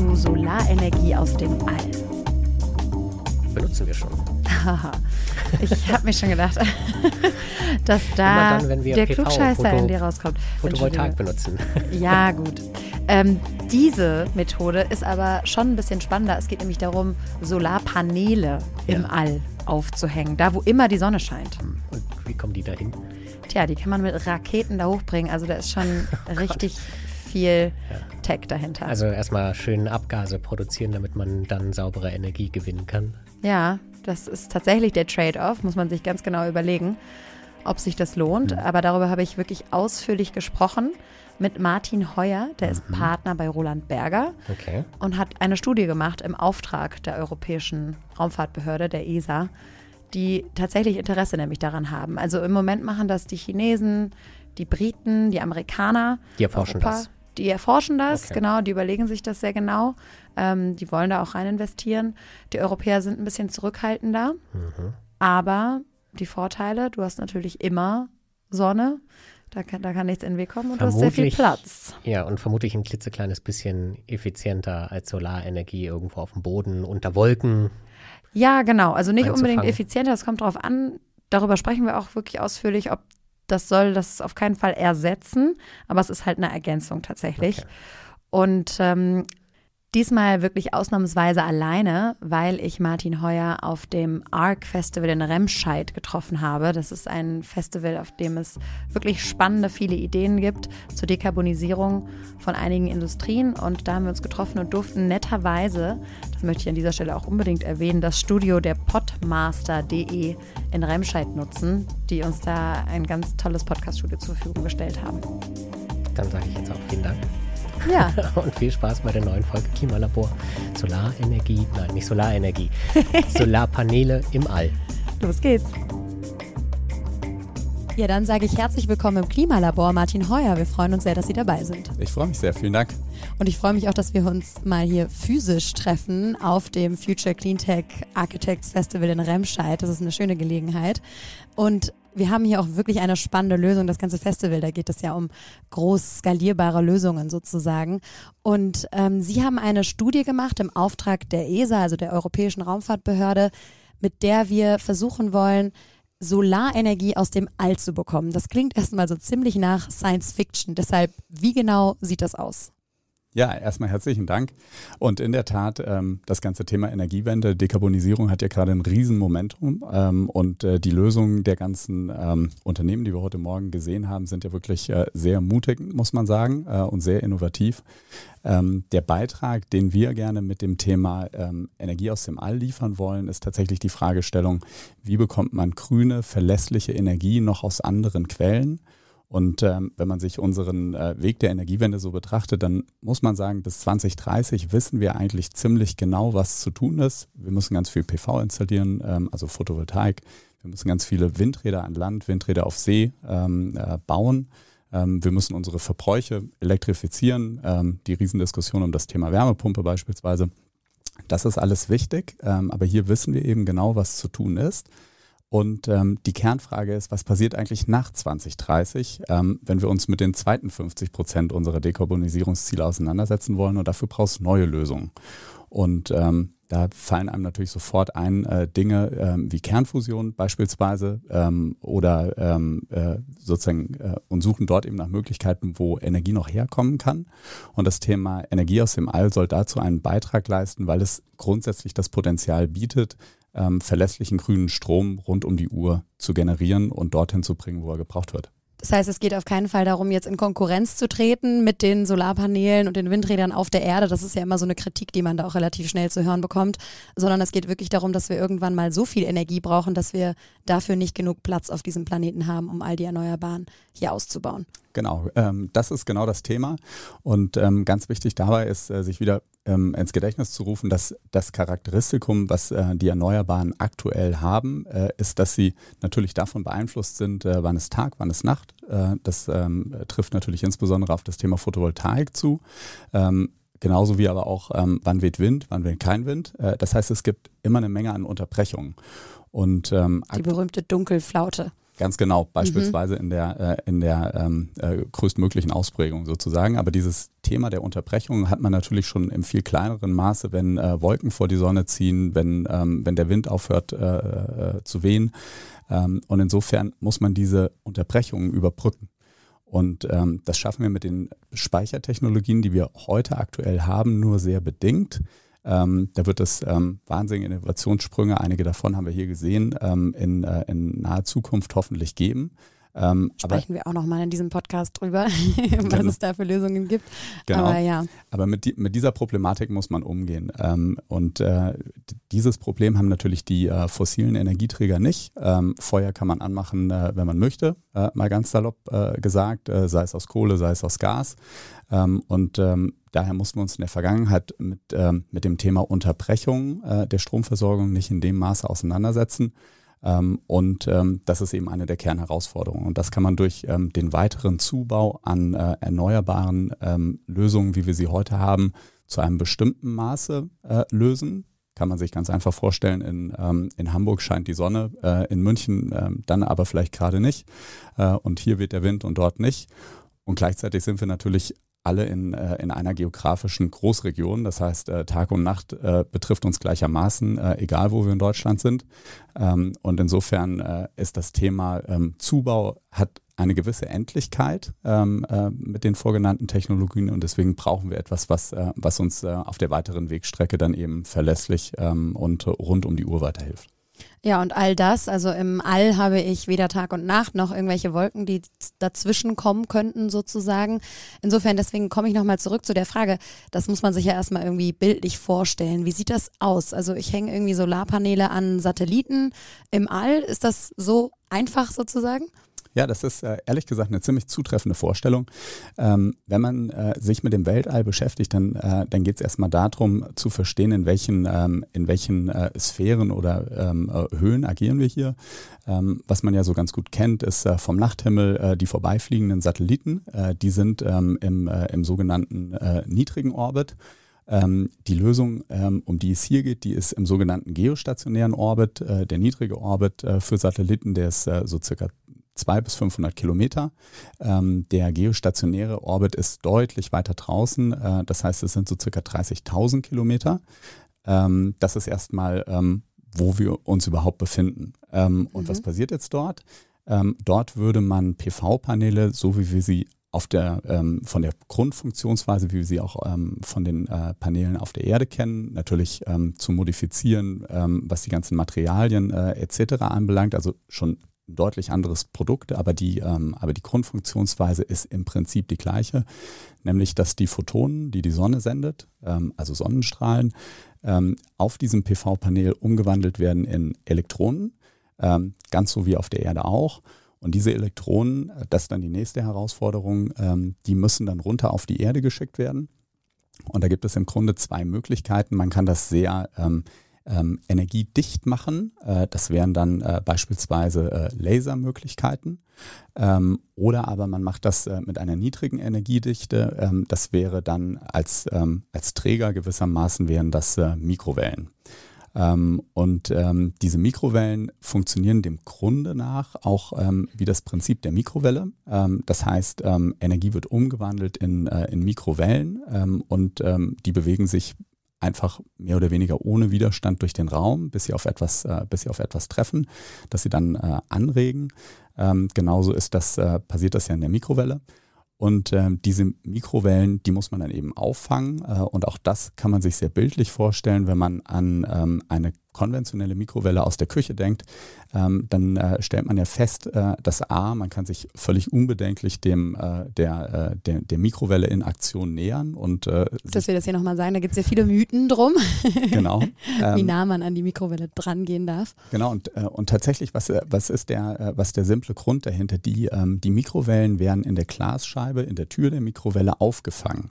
zu Solarenergie aus dem All. Benutzen wir schon. ich habe mir schon gedacht, dass da dann, der PV, Klugscheißer Foto, in dir rauskommt. Photovoltaik benutzen. Ja, gut. Ähm, diese Methode ist aber schon ein bisschen spannender. Es geht nämlich darum, Solarpaneele ja. im All aufzuhängen, da wo immer die Sonne scheint. Und wie kommen die dahin? Tja, die kann man mit Raketen da hochbringen. Also da ist schon oh richtig viel ja. Tech dahinter. Also erstmal schön Abgase produzieren, damit man dann saubere Energie gewinnen kann. Ja, das ist tatsächlich der Trade-off, muss man sich ganz genau überlegen, ob sich das lohnt. Mhm. Aber darüber habe ich wirklich ausführlich gesprochen mit Martin Heuer, der mhm. ist Partner bei Roland Berger okay. und hat eine Studie gemacht im Auftrag der Europäischen Raumfahrtbehörde, der ESA, die tatsächlich Interesse nämlich daran haben. Also im Moment machen das die Chinesen, die Briten, die Amerikaner. Die erforschen Europa, das. Die erforschen das, okay. genau, die überlegen sich das sehr genau. Ähm, die wollen da auch rein investieren. Die Europäer sind ein bisschen zurückhaltender, mhm. aber die Vorteile, du hast natürlich immer Sonne, da kann, da kann nichts in den Weg kommen und vermutlich, du hast sehr viel Platz. Ja, und vermutlich ein klitzekleines bisschen effizienter als Solarenergie irgendwo auf dem Boden, unter Wolken. Ja, genau. Also nicht unbedingt effizienter, das kommt darauf an. Darüber sprechen wir auch wirklich ausführlich, ob das soll das auf keinen Fall ersetzen, aber es ist halt eine Ergänzung tatsächlich. Okay. Und ähm, Diesmal wirklich ausnahmsweise alleine, weil ich Martin Heuer auf dem ARC Festival in Remscheid getroffen habe. Das ist ein Festival, auf dem es wirklich spannende, viele Ideen gibt zur Dekarbonisierung von einigen Industrien. Und da haben wir uns getroffen und durften netterweise, das möchte ich an dieser Stelle auch unbedingt erwähnen, das Studio der Podmaster.de in Remscheid nutzen, die uns da ein ganz tolles Podcaststudio zur Verfügung gestellt haben. Dann sage ich jetzt auch vielen Dank. Ja. Und viel Spaß bei der neuen Folge Klimalabor. Solarenergie, nein, nicht Solarenergie. Solarpaneele im All. Los geht's. Ja, dann sage ich herzlich willkommen im Klimalabor, Martin Heuer. Wir freuen uns sehr, dass Sie dabei sind. Ich freue mich sehr, vielen Dank. Und ich freue mich auch, dass wir uns mal hier physisch treffen auf dem Future Cleantech Architects Festival in Remscheid. Das ist eine schöne Gelegenheit. Und wir haben hier auch wirklich eine spannende Lösung, das ganze Festival. Da geht es ja um groß skalierbare Lösungen sozusagen. Und ähm, Sie haben eine Studie gemacht im Auftrag der ESA, also der Europäischen Raumfahrtbehörde, mit der wir versuchen wollen, Solarenergie aus dem All zu bekommen. Das klingt erstmal so ziemlich nach Science Fiction. Deshalb, wie genau sieht das aus? Ja, erstmal herzlichen Dank. Und in der Tat, ähm, das ganze Thema Energiewende, Dekarbonisierung hat ja gerade ein Riesenmomentum. Ähm, und äh, die Lösungen der ganzen ähm, Unternehmen, die wir heute Morgen gesehen haben, sind ja wirklich äh, sehr mutig, muss man sagen, äh, und sehr innovativ. Der Beitrag, den wir gerne mit dem Thema Energie aus dem All liefern wollen, ist tatsächlich die Fragestellung, wie bekommt man grüne, verlässliche Energie noch aus anderen Quellen? Und ähm, wenn man sich unseren äh, Weg der Energiewende so betrachtet, dann muss man sagen, bis 2030 wissen wir eigentlich ziemlich genau, was zu tun ist. Wir müssen ganz viel PV installieren, ähm, also Photovoltaik. Wir müssen ganz viele Windräder an Land, Windräder auf See ähm, äh, bauen. Ähm, wir müssen unsere Verbräuche elektrifizieren. Ähm, die Riesendiskussion um das Thema Wärmepumpe beispielsweise. Das ist alles wichtig, ähm, aber hier wissen wir eben genau, was zu tun ist. Und ähm, die Kernfrage ist, was passiert eigentlich nach 2030, ähm, wenn wir uns mit den zweiten 50 Prozent unserer Dekarbonisierungsziele auseinandersetzen wollen? Und dafür brauchst du neue Lösungen. Und ähm, da fallen einem natürlich sofort ein äh, Dinge ähm, wie Kernfusion beispielsweise ähm, oder ähm, äh, sozusagen äh, und suchen dort eben nach Möglichkeiten, wo Energie noch herkommen kann. Und das Thema Energie aus dem All soll dazu einen Beitrag leisten, weil es grundsätzlich das Potenzial bietet, ähm, verlässlichen grünen Strom rund um die Uhr zu generieren und dorthin zu bringen, wo er gebraucht wird. Das heißt, es geht auf keinen Fall darum, jetzt in Konkurrenz zu treten mit den Solarpanelen und den Windrädern auf der Erde. Das ist ja immer so eine Kritik, die man da auch relativ schnell zu hören bekommt, sondern es geht wirklich darum, dass wir irgendwann mal so viel Energie brauchen, dass wir dafür nicht genug Platz auf diesem Planeten haben, um all die Erneuerbaren hier auszubauen. Genau, ähm, das ist genau das Thema. Und ähm, ganz wichtig dabei ist, äh, sich wieder ähm, ins Gedächtnis zu rufen, dass das Charakteristikum, was äh, die Erneuerbaren aktuell haben, äh, ist, dass sie natürlich davon beeinflusst sind, äh, wann ist Tag, wann ist Nacht. Äh, das ähm, trifft natürlich insbesondere auf das Thema Photovoltaik zu. Ähm, genauso wie aber auch, ähm, wann weht Wind, wann weht kein Wind. Äh, das heißt, es gibt immer eine Menge an Unterbrechungen. Und, ähm, die berühmte Dunkelflaute. Ganz genau, beispielsweise mhm. in der, äh, in der ähm, äh, größtmöglichen Ausprägung sozusagen. Aber dieses Thema der Unterbrechung hat man natürlich schon im viel kleineren Maße, wenn äh, Wolken vor die Sonne ziehen, wenn, ähm, wenn der Wind aufhört äh, äh, zu wehen. Ähm, und insofern muss man diese Unterbrechungen überbrücken. Und ähm, das schaffen wir mit den Speichertechnologien, die wir heute aktuell haben, nur sehr bedingt. Ähm, da wird es ähm, wahnsinnige Innovationssprünge, einige davon haben wir hier gesehen, ähm, in, äh, in naher Zukunft hoffentlich geben. Ähm, Sprechen wir auch nochmal in diesem Podcast drüber, was genau. es da für Lösungen gibt. Genau. Aber ja. Aber mit, die, mit dieser Problematik muss man umgehen. Ähm, und äh, dieses Problem haben natürlich die äh, fossilen Energieträger nicht. Ähm, Feuer kann man anmachen, äh, wenn man möchte, äh, mal ganz salopp äh, gesagt, äh, sei es aus Kohle, sei es aus Gas. Ähm, und ähm, daher mussten wir uns in der Vergangenheit mit, ähm, mit dem Thema Unterbrechung der Stromversorgung nicht in dem Maße auseinandersetzen. Ähm, und ähm, das ist eben eine der Kernherausforderungen. Und das kann man durch ähm, den weiteren Zubau an äh, erneuerbaren ähm, Lösungen, wie wir sie heute haben, zu einem bestimmten Maße äh, lösen. Kann man sich ganz einfach vorstellen, in, ähm, in Hamburg scheint die Sonne, äh, in München dann aber vielleicht gerade nicht. Äh, und hier weht der Wind und dort nicht. Und gleichzeitig sind wir natürlich alle in, äh, in einer geografischen Großregion. Das heißt, äh, Tag und Nacht äh, betrifft uns gleichermaßen, äh, egal wo wir in Deutschland sind. Ähm, und insofern äh, ist das Thema ähm, Zubau hat eine gewisse Endlichkeit ähm, äh, mit den vorgenannten Technologien und deswegen brauchen wir etwas, was, was uns auf der weiteren Wegstrecke dann eben verlässlich ähm, und rund um die Uhr weiterhilft. Ja, und all das, also im All habe ich weder Tag und Nacht noch irgendwelche Wolken, die dazwischen kommen könnten sozusagen. Insofern, deswegen komme ich nochmal zurück zu der Frage, das muss man sich ja erstmal irgendwie bildlich vorstellen. Wie sieht das aus? Also ich hänge irgendwie Solarpaneele an Satelliten im All. Ist das so einfach sozusagen? Ja, das ist äh, ehrlich gesagt eine ziemlich zutreffende Vorstellung. Ähm, wenn man äh, sich mit dem Weltall beschäftigt, dann, äh, dann geht es erstmal darum zu verstehen, in welchen, ähm, in welchen Sphären oder ähm, äh, Höhen agieren wir hier. Was man ja so ganz gut kennt, ist vom Nachthimmel die vorbeifliegenden Satelliten. die sind im, im sogenannten niedrigen Orbit. Die Lösung, um die es hier geht, die ist im sogenannten geostationären Orbit. Der niedrige Orbit für Satelliten, der ist so circa 200 bis 500 Kilometer. Ähm, der geostationäre Orbit ist deutlich weiter draußen. Äh, das heißt, es sind so circa 30.000 Kilometer. Ähm, das ist erstmal, ähm, wo wir uns überhaupt befinden. Ähm, und mhm. was passiert jetzt dort? Ähm, dort würde man PV-Paneele, so wie wir sie auf der, ähm, von der Grundfunktionsweise, wie wir sie auch ähm, von den äh, Paneelen auf der Erde kennen, natürlich ähm, zu modifizieren, ähm, was die ganzen Materialien äh, etc. anbelangt, also schon deutlich anderes Produkt, aber die, ähm, aber die Grundfunktionsweise ist im Prinzip die gleiche, nämlich dass die Photonen, die die Sonne sendet, ähm, also Sonnenstrahlen, ähm, auf diesem PV-Panel umgewandelt werden in Elektronen, ähm, ganz so wie auf der Erde auch. Und diese Elektronen, das ist dann die nächste Herausforderung, ähm, die müssen dann runter auf die Erde geschickt werden. Und da gibt es im Grunde zwei Möglichkeiten. Man kann das sehr ähm, energiedicht machen. Äh, das wären dann äh, beispielsweise äh, Lasermöglichkeiten. Ähm, oder aber man macht das äh, mit einer niedrigen Energiedichte. Ähm, das wäre dann als, ähm, als Träger gewissermaßen wären das äh, Mikrowellen. Ähm, und ähm, diese Mikrowellen funktionieren dem Grunde nach auch wie das Prinzip der Mikrowelle. Das heißt, Energie wird umgewandelt in, äh, in Mikrowellen und die bewegen sich einfach mehr oder weniger ohne Widerstand durch den Raum, bis sie auf etwas, äh, bis sie auf etwas treffen, dass sie dann äh, anregen. Ähm, genauso ist das, äh, passiert das ja in der Mikrowelle. Und ähm, diese Mikrowellen, die muss man dann eben auffangen. Äh, und auch das kann man sich sehr bildlich vorstellen, wenn man an ähm, eine konventionelle Mikrowelle aus der Küche denkt, ähm, dann äh, stellt man ja fest, äh, dass A, man kann sich völlig unbedenklich dem, äh, der, äh, der, der, Mikrowelle in Aktion nähern. Und, äh, dass wir das hier nochmal sagen, da gibt es ja viele Mythen drum, genau, wie ähm, nah man an die Mikrowelle drangehen darf. Genau, und, äh, und tatsächlich, was, was ist der, was der simple Grund dahinter? Die, ähm, die Mikrowellen werden in der Glasscheibe, in der Tür der Mikrowelle aufgefangen.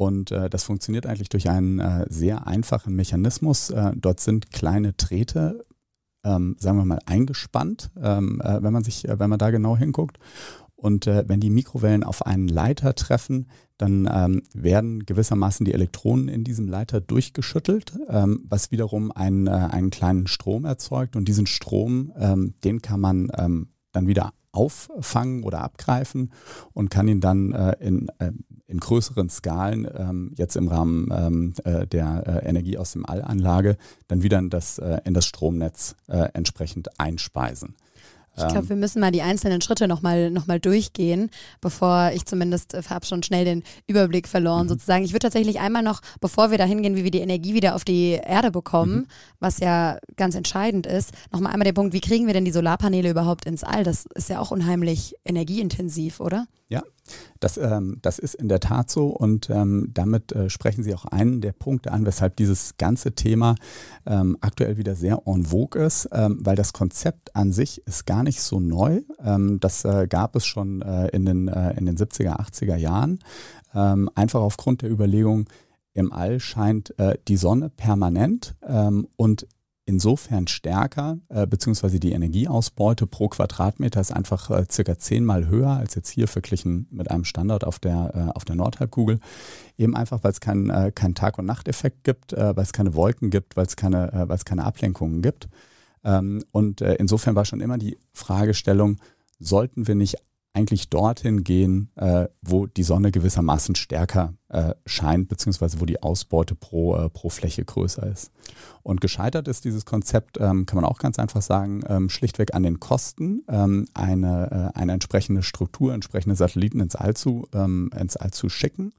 Und äh, das funktioniert eigentlich durch einen äh, sehr einfachen Mechanismus. Äh, dort sind kleine Drähte, ähm, sagen wir mal, eingespannt, ähm, äh, wenn man sich, äh, wenn man da genau hinguckt. Und äh, wenn die Mikrowellen auf einen Leiter treffen, dann ähm, werden gewissermaßen die Elektronen in diesem Leiter durchgeschüttelt, ähm, was wiederum einen, äh, einen kleinen Strom erzeugt. Und diesen Strom, ähm, den kann man ähm, dann wieder auffangen oder abgreifen und kann ihn dann äh, in, äh, in größeren Skalen ähm, jetzt im Rahmen ähm, äh, der äh, Energie aus dem Allanlage dann wieder in das, äh, in das Stromnetz äh, entsprechend einspeisen. Ich glaube, ähm. wir müssen mal die einzelnen Schritte nochmal noch mal durchgehen, bevor ich zumindest, äh, habe schon schnell den Überblick verloren mhm. sozusagen. Ich würde tatsächlich einmal noch, bevor wir da hingehen, wie wir die Energie wieder auf die Erde bekommen, mhm. was ja ganz entscheidend ist, nochmal einmal der Punkt, wie kriegen wir denn die Solarpaneele überhaupt ins All? Das ist ja auch unheimlich energieintensiv, oder? Ja, das, ähm, das ist in der Tat so und ähm, damit äh, sprechen Sie auch einen der Punkte an, weshalb dieses ganze Thema ähm, aktuell wieder sehr en vogue ist, ähm, weil das Konzept an sich ist gar nicht so neu. Ähm, das äh, gab es schon äh, in, den, äh, in den 70er, 80er Jahren, ähm, einfach aufgrund der Überlegung, im All scheint äh, die Sonne permanent und insofern stärker, äh, beziehungsweise die Energieausbeute pro Quadratmeter ist einfach äh, circa zehnmal höher als jetzt hier verglichen mit einem Standard auf der, äh, auf der Nordhalbkugel. Eben einfach, weil es keinen äh, kein Tag- und Nachteffekt gibt, äh, weil es keine Wolken gibt, weil es keine, äh, keine Ablenkungen gibt. Ähm, und äh, insofern war schon immer die Fragestellung, sollten wir nicht eigentlich dorthin gehen, äh, wo die Sonne gewissermaßen stärker äh, scheint, beziehungsweise wo die Ausbeute pro, äh, pro Fläche größer ist. Und gescheitert ist dieses Konzept, ähm, kann man auch ganz einfach sagen, ähm, schlichtweg an den Kosten, ähm, eine, äh, eine entsprechende Struktur, entsprechende Satelliten ins All zu, ähm, ins All zu schicken.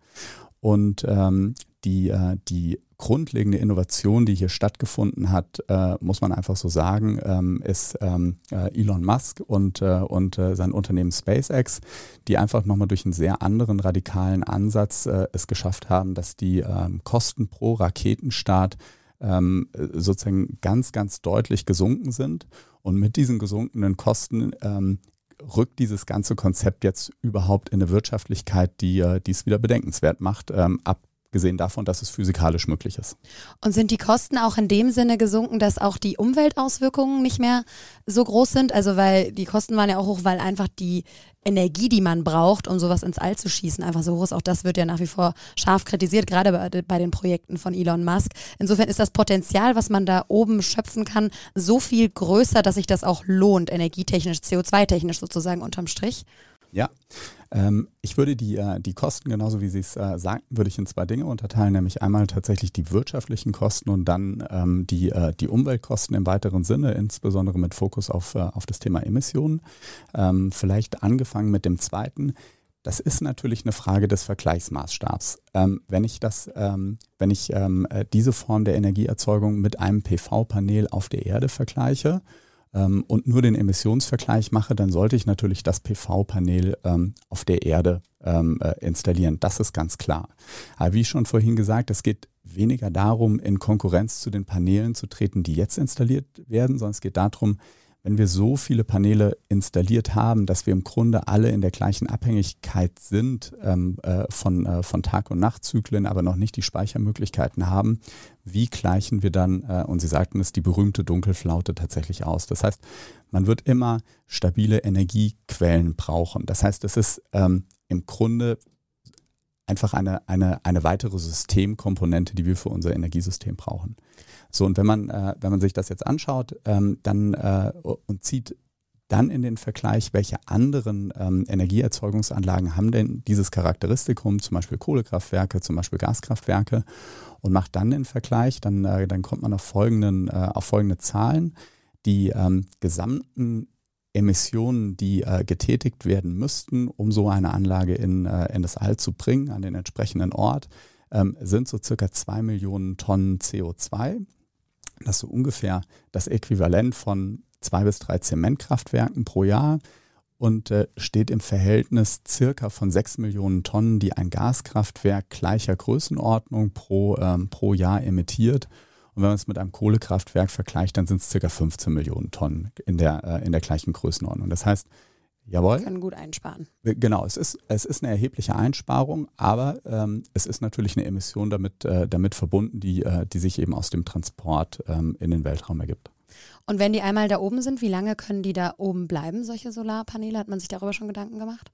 Und ähm, die, äh, die grundlegende Innovation, die hier stattgefunden hat, äh, muss man einfach so sagen, ähm, ist ähm, äh, Elon Musk und, äh, und äh, sein Unternehmen SpaceX, die einfach nochmal durch einen sehr anderen radikalen Ansatz äh, es geschafft haben, dass die ähm, Kosten pro Raketenstart ähm, sozusagen ganz, ganz deutlich gesunken sind. Und mit diesen gesunkenen Kosten ähm, rückt dieses ganze Konzept jetzt überhaupt in eine Wirtschaftlichkeit, die, äh, die es wieder bedenkenswert macht, ähm, ab gesehen davon, dass es physikalisch möglich ist. Und sind die Kosten auch in dem Sinne gesunken, dass auch die Umweltauswirkungen nicht mehr so groß sind? Also weil die Kosten waren ja auch hoch, weil einfach die Energie, die man braucht, um sowas ins All zu schießen, einfach so hoch ist. Auch das wird ja nach wie vor scharf kritisiert, gerade bei, bei den Projekten von Elon Musk. Insofern ist das Potenzial, was man da oben schöpfen kann, so viel größer, dass sich das auch lohnt, energietechnisch, CO2-technisch sozusagen unterm Strich. Ja, ähm, ich würde die, äh, die Kosten, genauso wie Sie es äh, sagten, würde ich in zwei Dinge unterteilen, nämlich einmal tatsächlich die wirtschaftlichen Kosten und dann ähm, die, äh, die Umweltkosten im weiteren Sinne, insbesondere mit Fokus auf, auf das Thema Emissionen. Ähm, vielleicht angefangen mit dem zweiten. Das ist natürlich eine Frage des Vergleichsmaßstabs. Wenn ich das, wenn ich diese Form der Energieerzeugung mit einem PV-Panel auf der Erde vergleiche, ähm, und nur den Emissionsvergleich mache, dann sollte ich natürlich das PV-Panel ähm, auf der Erde ähm, äh, installieren. Das ist ganz klar. Aber wie schon vorhin gesagt, es geht weniger darum, in Konkurrenz zu den Paneelen zu treten, die jetzt installiert werden, sondern es geht darum, wenn wir so viele Paneele installiert haben, dass wir im Grunde alle in der gleichen Abhängigkeit sind ähm, äh, von, äh, von Tag- und Nachtzyklen, aber noch nicht die Speichermöglichkeiten haben, wie gleichen wir dann, äh, und Sie sagten es, die berühmte Dunkelflaute tatsächlich aus. Das heißt, man wird immer stabile Energiequellen brauchen. Das heißt, es ist ähm, im Grunde einfach eine, eine, eine weitere Systemkomponente, die wir für unser Energiesystem brauchen. So, und wenn man, äh, wenn man sich das jetzt anschaut, ähm, dann äh, und zieht dann in den Vergleich, welche anderen ähm, Energieerzeugungsanlagen haben denn dieses Charakteristikum, zum Beispiel Kohlekraftwerke, zum Beispiel Gaskraftwerke, und macht dann den Vergleich, dann, äh, dann kommt man auf, folgenden, äh, auf folgende Zahlen. Die ähm, gesamten Emissionen, die äh, getätigt werden müssten, um so eine Anlage in, äh, in das All zu bringen, an den entsprechenden Ort, ähm, sind so circa zwei Millionen Tonnen CO2. Das ist so ungefähr das Äquivalent von zwei bis drei Zementkraftwerken pro Jahr und äh, steht im Verhältnis circa von sechs Millionen Tonnen, die ein Gaskraftwerk gleicher Größenordnung pro, ähm, pro Jahr emittiert. Und wenn man es mit einem Kohlekraftwerk vergleicht, dann sind es circa 15 Millionen Tonnen in der, äh, in der gleichen Größenordnung. Das heißt, Jawohl. Können gut einsparen. Genau, es ist, es ist eine erhebliche Einsparung, aber ähm, es ist natürlich eine Emission damit, äh, damit verbunden, die, äh, die sich eben aus dem Transport ähm, in den Weltraum ergibt. Und wenn die einmal da oben sind, wie lange können die da oben bleiben, solche Solarpaneele? Hat man sich darüber schon Gedanken gemacht?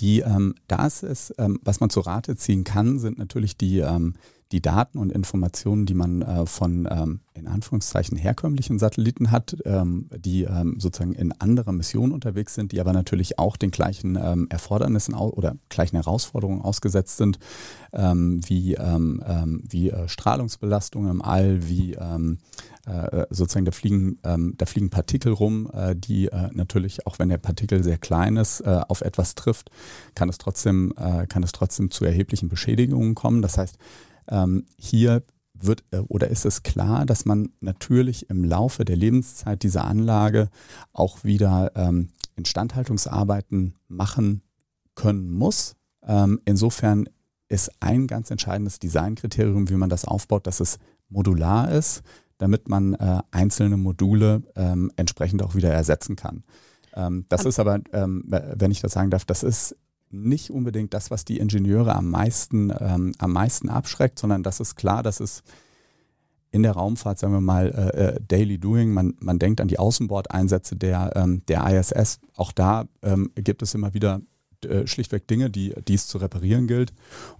Die, ähm, das ist, ähm, was man zu Rate ziehen kann, sind natürlich die, ähm, die Daten und Informationen, die man äh, von ähm, in Anführungszeichen herkömmlichen Satelliten hat, ähm, die ähm, sozusagen in anderer Mission unterwegs sind, die aber natürlich auch den gleichen ähm, Erfordernissen oder gleichen Herausforderungen ausgesetzt sind, ähm, wie, ähm, wie äh, Strahlungsbelastung im All, wie äh, sozusagen da fliegen, da fliegen Partikel rum, äh, die äh, natürlich, auch wenn der Partikel sehr klein ist, äh, auf etwas trifft, kann es trotzdem, kann es trotzdem zu erheblichen Beschädigungen kommen. Das heißt, hier wird äh, oder ist es klar, dass man natürlich im Laufe der Lebenszeit dieser Anlage auch wieder ähm, Instandhaltungsarbeiten machen können muss. Ähm, insofern ist ein ganz entscheidendes Designkriterium, wie man das aufbaut, dass es modular ist, damit man äh, einzelne Module ähm, entsprechend auch wieder ersetzen kann. Ähm, das ist aber, ähm, wenn ich das sagen darf, das ist nicht unbedingt das, was die Ingenieure am meisten, ähm, am meisten abschreckt, sondern das ist klar, dass es in der Raumfahrt, sagen wir mal, äh, äh, Daily Doing. Man, man denkt an die Außenbordeinsätze der, ähm, der ISS. Auch da ähm, gibt es immer wieder äh, schlichtweg Dinge, die, die es zu reparieren gilt.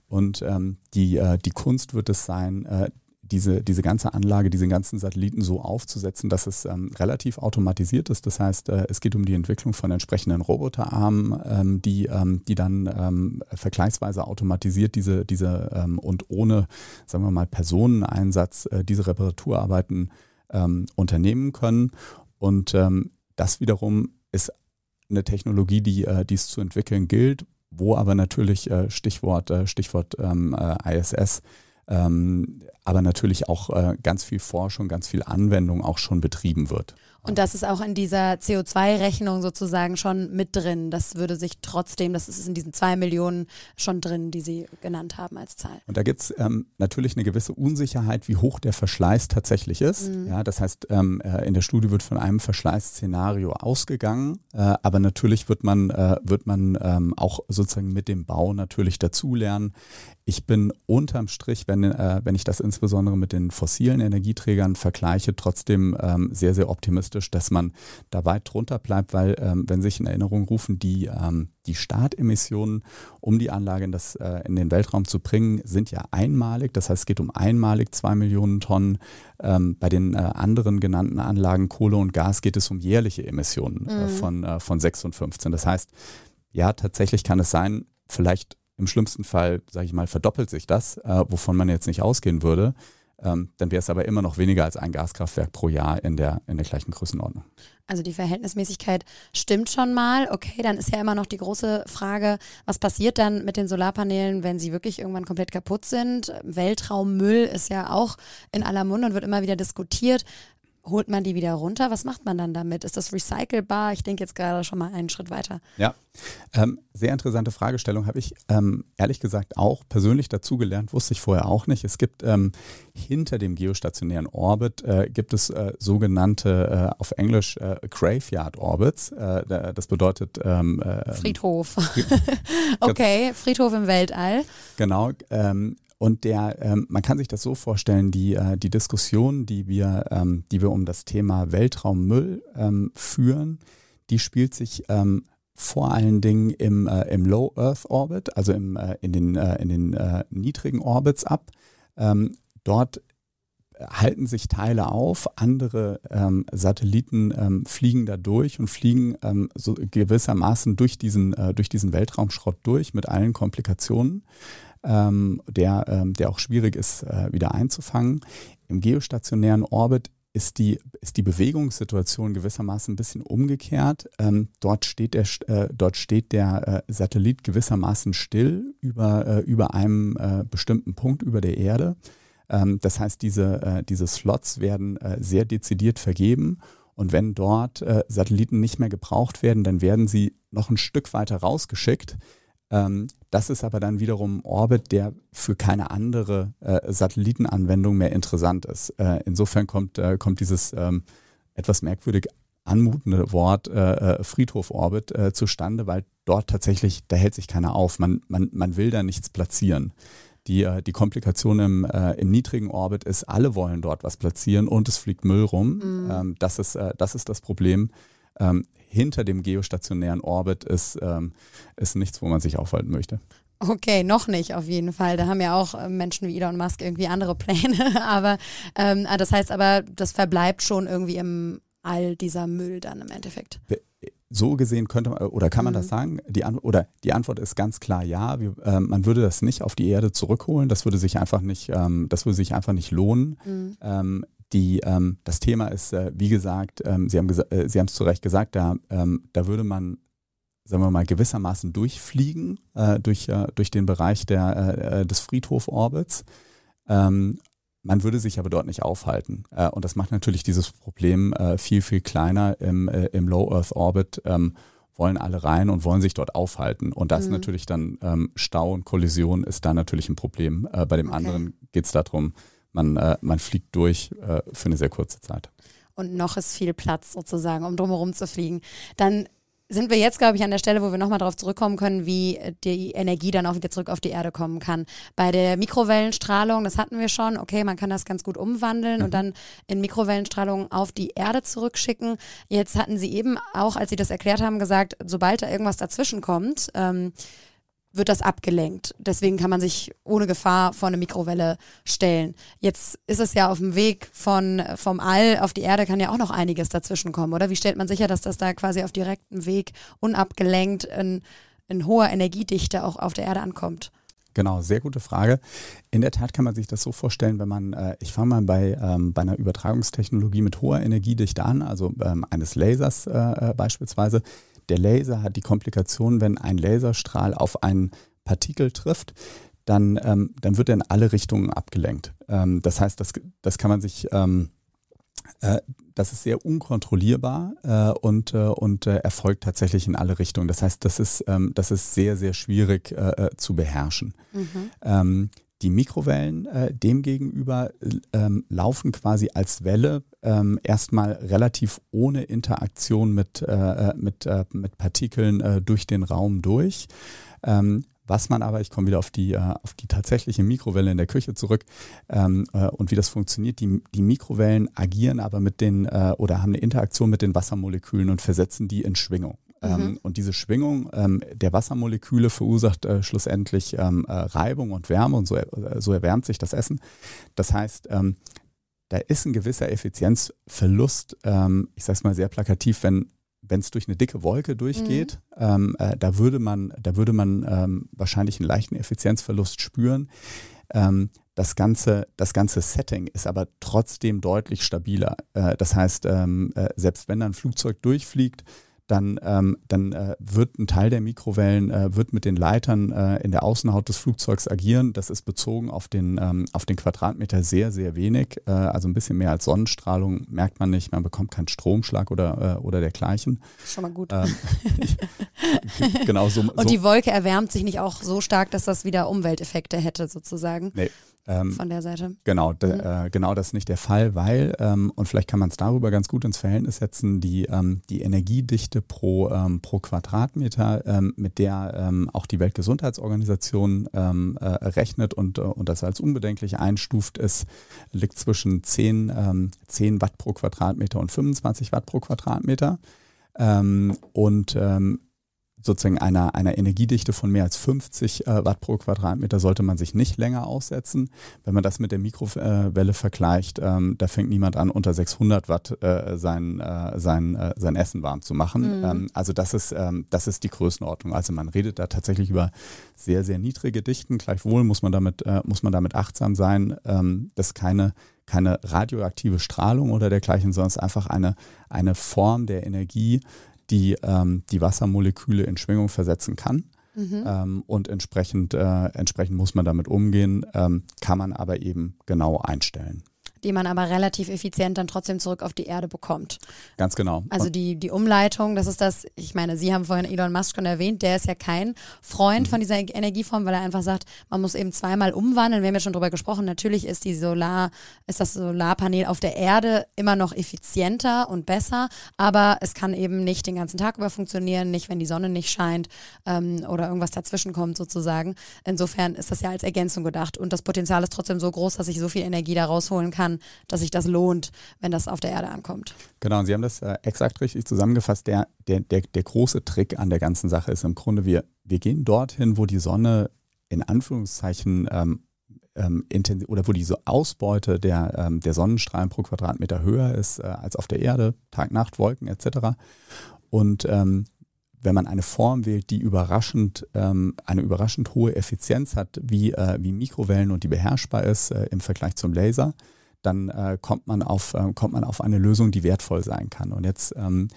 Und ähm, die, äh, die Kunst wird es sein, äh, diese, diese ganze Anlage, diese ganzen Satelliten so aufzusetzen, dass es ähm, relativ automatisiert ist. Das heißt, äh, es geht um die Entwicklung von entsprechenden Roboterarmen, ähm, die, ähm, die dann ähm, vergleichsweise automatisiert diese, diese ähm, und ohne, sagen wir mal, Personeneinsatz äh, diese Reparaturarbeiten ähm, unternehmen können. Und das wiederum ist eine Technologie, die, äh, es zu entwickeln gilt, wo aber natürlich äh, Stichwort, äh, Stichwort äh, ISS ähm, aber natürlich auch äh, ganz viel Forschung, ganz viel Anwendung auch schon betrieben wird. Und das ist auch in dieser CO2-Rechnung sozusagen schon mit drin. Das würde sich trotzdem, das ist in diesen zwei Millionen schon drin, die Sie genannt haben als Zahl. Und da gibt es ähm, natürlich eine gewisse Unsicherheit, wie hoch der Verschleiß tatsächlich ist. Mhm. Ja, das heißt, ähm, äh, in der Studie wird von einem Verschleißszenario ausgegangen, äh, aber natürlich wird man, äh, wird man ähm, auch sozusagen mit dem Bau natürlich dazulernen. Ich bin unterm Strich, wenn, äh, wenn ich das insbesondere mit den fossilen Energieträgern vergleiche, trotzdem ähm, sehr, sehr optimistisch, dass man da weit drunter bleibt, weil, ähm, wenn sich in Erinnerung rufen, die, ähm, die Startemissionen, um die Anlage in, das, äh, in den Weltraum zu bringen, sind ja einmalig. Das heißt, es geht um einmalig zwei Millionen Tonnen. Ähm, bei den äh, anderen genannten Anlagen Kohle und Gas geht es um jährliche Emissionen äh, mhm. von, äh, von 6 und 15. Das heißt, ja, tatsächlich kann es sein, vielleicht im schlimmsten Fall, sage ich mal, verdoppelt sich das, äh, wovon man jetzt nicht ausgehen würde. Ähm, dann wäre es aber immer noch weniger als ein Gaskraftwerk pro Jahr in der, in der gleichen Größenordnung. Also die Verhältnismäßigkeit stimmt schon mal. Okay, dann ist ja immer noch die große Frage, was passiert dann mit den Solarpanelen, wenn sie wirklich irgendwann komplett kaputt sind? Weltraummüll ist ja auch in aller Munde und wird immer wieder diskutiert holt man die wieder runter? Was macht man dann damit? Ist das recycelbar? Ich denke jetzt gerade schon mal einen Schritt weiter. Ja, ähm, sehr interessante Fragestellung. Habe ich ähm, ehrlich gesagt auch persönlich dazugelernt, wusste ich vorher auch nicht. Es gibt ähm, hinter dem geostationären Orbit äh, gibt es äh, sogenannte äh, auf Englisch äh, Graveyard Orbits. Äh, das bedeutet ähm, äh, Friedhof. okay, Friedhof im Weltall. Genau. Und der, ähm, man kann sich das so vorstellen, die, äh, die Diskussion, die wir, ähm, die wir um das Thema Weltraummüll ähm, führen, die spielt sich ähm, vor allen Dingen im, äh, im Low Earth Orbit, also im, äh, in den, äh, in den äh, niedrigen Orbits ab. Ähm, dort halten sich Teile auf, andere ähm, Satelliten ähm, fliegen da durch und fliegen ähm, so gewissermaßen durch diesen, äh, durch diesen Weltraumschrott durch mit allen Komplikationen ähm, der, ähm, der auch schwierig ist, äh, wieder einzufangen. Im geostationären Orbit ist die, ist die Bewegungssituation gewissermaßen ein bisschen umgekehrt. Ähm, dort, steht der, äh, dort steht der äh, Satellit gewissermaßen still über, äh, über einem äh, bestimmten Punkt über der Erde. Ähm, das heißt, diese, äh, diese Slots werden äh, sehr dezidiert vergeben. Und wenn dort Satelliten nicht mehr gebraucht werden, dann werden sie noch ein Stück weiter rausgeschickt. Ähm, das ist aber dann wiederum Orbit, der für keine andere äh, Satellitenanwendung mehr interessant ist. Äh, insofern kommt, äh, kommt dieses ähm, etwas merkwürdig anmutende Wort äh, äh, Friedhof-Orbit äh, zustande, weil dort tatsächlich, da hält sich keiner auf. Man, man, man will da nichts platzieren. Die, die Komplikation im, im niedrigen Orbit ist, alle wollen dort was platzieren und es fliegt Müll rum. Mhm. Ähm, das, ist, das ist das Problem. Ähm, hinter dem geostationären Orbit ist, ähm, ist nichts, wo man sich aufhalten möchte. Okay, noch nicht auf jeden Fall. Da haben ja auch äh, Menschen wie Elon Musk irgendwie andere Pläne. aber ähm, ah, das heißt aber, das verbleibt schon irgendwie im All dieser Müll dann im Endeffekt. So gesehen könnte man oder kann man mhm. das sagen? Die An oder die Antwort ist ganz klar ja. Wir, äh, man würde das nicht auf die Erde zurückholen. Das würde sich einfach nicht, ähm, das würde sich einfach nicht lohnen. Mhm. Ähm, die, ähm, das Thema ist, äh, wie gesagt, ähm, Sie haben äh, Sie haben es zu Recht gesagt, da, ähm, da würde man sagen wir mal, gewissermaßen durchfliegen äh, durch, äh, durch den Bereich der, äh, äh des Friedhoforbits. Ähm, man würde sich aber dort nicht aufhalten. Äh, und das macht natürlich dieses Problem äh, viel, viel kleiner. Im, im Low Earth Orbit ähm, wollen alle rein und wollen sich dort aufhalten. Und das mhm. natürlich dann ähm, Stau und Kollision ist da natürlich ein Problem. bei dem okay. anderen geht es darum, man, man fliegt durch für eine sehr kurze Zeit und noch ist viel Platz sozusagen, um drumherum zu fliegen. Dann sind wir jetzt, glaube ich, an der Stelle, wo wir nochmal darauf zurückkommen können, wie die Energie dann auch wieder zurück auf die Erde kommen kann. Bei der Mikrowellenstrahlung, das hatten wir schon, okay, man kann das ganz gut umwandeln mhm. und dann in Mikrowellenstrahlung auf die Erde zurückschicken. Jetzt hatten Sie eben auch, als Sie das erklärt haben, gesagt, sobald da irgendwas dazwischen kommt, ähm, wird das abgelenkt. Deswegen kann man sich ohne Gefahr vor eine Mikrowelle stellen. Jetzt ist es ja auf dem Weg von, vom All auf die Erde kann ja auch noch einiges dazwischen kommen, oder? Wie stellt man sicher, dass das da quasi auf direktem Weg unabgelenkt in, in hoher Energiedichte auch auf der Erde ankommt? Genau, sehr gute Frage. In der Tat kann man sich das so vorstellen, wenn man, äh, ich fange mal bei, ähm, bei einer Übertragungstechnologie mit hoher Energiedichte an, also ähm, eines Lasers äh, äh beispielsweise. Der Laser hat die Komplikation, wenn ein Laserstrahl auf einen Partikel trifft, dann, ähm, dann wird er in alle Richtungen abgelenkt. Ähm, das heißt, das, das kann man sich, ähm, äh, das ist sehr unkontrollierbar äh, und, äh, und äh, erfolgt tatsächlich in alle Richtungen. Das heißt, das ist, ähm, das ist sehr, sehr schwierig äh, äh, zu beherrschen. Mhm. Die Mikrowellen äh, demgegenüber ähm, laufen quasi als Welle ähm, erstmal relativ ohne Interaktion mit, äh, äh, mit, äh, mit Partikeln äh, durch den Raum durch. Ähm, was man aber, ich komme wieder auf die, äh, auf die tatsächliche Mikrowelle in der Küche zurück ähm, äh, und wie das funktioniert. Die, die Mikrowellen agieren aber mit den äh, oder haben eine Interaktion mit den Wassermolekülen und versetzen die in Schwingung. Ähm, mhm. und diese Schwingung ähm, der Wassermoleküle verursacht äh, schlussendlich ähm, äh, Reibung und Wärme und so, äh, so erwärmt sich das Essen. Das heißt, ähm, da ist ein gewisser Effizienzverlust, ähm, ich sage es mal sehr plakativ, wenn wenn es durch eine dicke Wolke durchgeht, mhm. ähm, äh, da würde man, da würde man wahrscheinlich einen leichten Effizienzverlust spüren. das ganze, das ganze Setting ist aber trotzdem deutlich stabiler. Äh, das heißt, äh, selbst wenn ein Flugzeug durchfliegt, dann, ähm, dann äh, wird ein Teil der Mikrowellen äh, wird mit den Leitern äh, in der Außenhaut des Flugzeugs agieren. Das ist bezogen auf den, ähm, auf den Quadratmeter sehr, sehr wenig. Äh, also ein bisschen mehr als Sonnenstrahlung merkt man nicht. Man bekommt keinen Stromschlag oder, äh, oder dergleichen. Schon mal gut. Ähm, genau so. Und die Wolke erwärmt sich nicht auch so stark, dass das wieder Umwelteffekte hätte sozusagen. Nee, ähm, von der Seite. Genau, de, mhm. äh, genau das ist nicht der Fall, weil, ähm, und vielleicht kann man es darüber ganz gut ins Verhältnis setzen, die, ähm, die Energiedichte pro, ähm, pro Quadratmeter, ähm, mit der ähm, auch die Weltgesundheitsorganisation äh, rechnet und, äh, und das als unbedenklich einstuft, ist, liegt zwischen 10, 10 Watt pro Quadratmeter und 25 Watt pro Quadratmeter. und sozusagen einer, einer Energiedichte von mehr als 50 äh, Watt pro Quadratmeter sollte man sich nicht länger aussetzen. Wenn man das mit der Mikrowelle vergleicht, ähm, da fängt niemand an, unter 600 Watt äh, sein, äh, sein, äh, sein Essen warm zu machen. Mhm. Ähm, also das ist, ähm, das ist die Größenordnung. Also man redet da tatsächlich über sehr, sehr niedrige Dichten. Gleichwohl muss man damit, äh, muss man damit achtsam sein, ähm, dass keine keine radioaktive Strahlung oder dergleichen, sondern es ist einfach eine, eine Form der Energie, die ähm, die Wassermoleküle in Schwingung versetzen kann. Mhm. Ähm, und entsprechend, äh, entsprechend muss man damit umgehen, ähm, kann man aber eben genau einstellen die man aber relativ effizient dann trotzdem zurück auf die Erde bekommt. Ganz genau. Also die, die Umleitung, das ist das, ich meine, Sie haben vorhin Elon Musk schon erwähnt, der ist ja kein Freund mhm. von dieser Energieform, weil er einfach sagt, man muss eben zweimal umwandeln. Wir haben ja schon drüber gesprochen, natürlich ist die Solar, ist das Solarpanel auf der Erde immer noch effizienter und besser, aber es kann eben nicht den ganzen Tag über funktionieren, nicht wenn die Sonne nicht scheint ähm, oder irgendwas dazwischen kommt sozusagen. Insofern ist das ja als Ergänzung gedacht und das Potenzial ist trotzdem so groß, dass ich so viel Energie da rausholen kann, dass sich das lohnt, wenn das auf der Erde ankommt. Genau, und Sie haben das äh, exakt richtig zusammengefasst. Der, der, der, der große Trick an der ganzen Sache ist im Grunde, wir, wir gehen dorthin, wo die Sonne in Anführungszeichen ähm, ähm, oder wo diese Ausbeute der, ähm, der Sonnenstrahlen pro Quadratmeter höher ist äh, als auf der Erde, Tag, Nacht, Wolken etc. Und ähm, wenn man eine Form wählt, die überraschend, ähm, eine überraschend hohe Effizienz hat, wie, äh, wie Mikrowellen und die beherrschbar ist äh, im Vergleich zum Laser, dann äh, kommt, man auf, äh, kommt man auf eine Lösung, die wertvoll sein kann. Und jetzt ähm,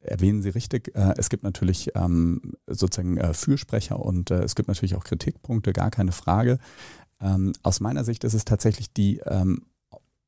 erwähnen Sie richtig, äh, es gibt natürlich ähm, sozusagen äh, Fürsprecher und es gibt natürlich auch Kritikpunkte, gar keine Frage. Ähm, aus meiner Sicht ist es tatsächlich die, ähm,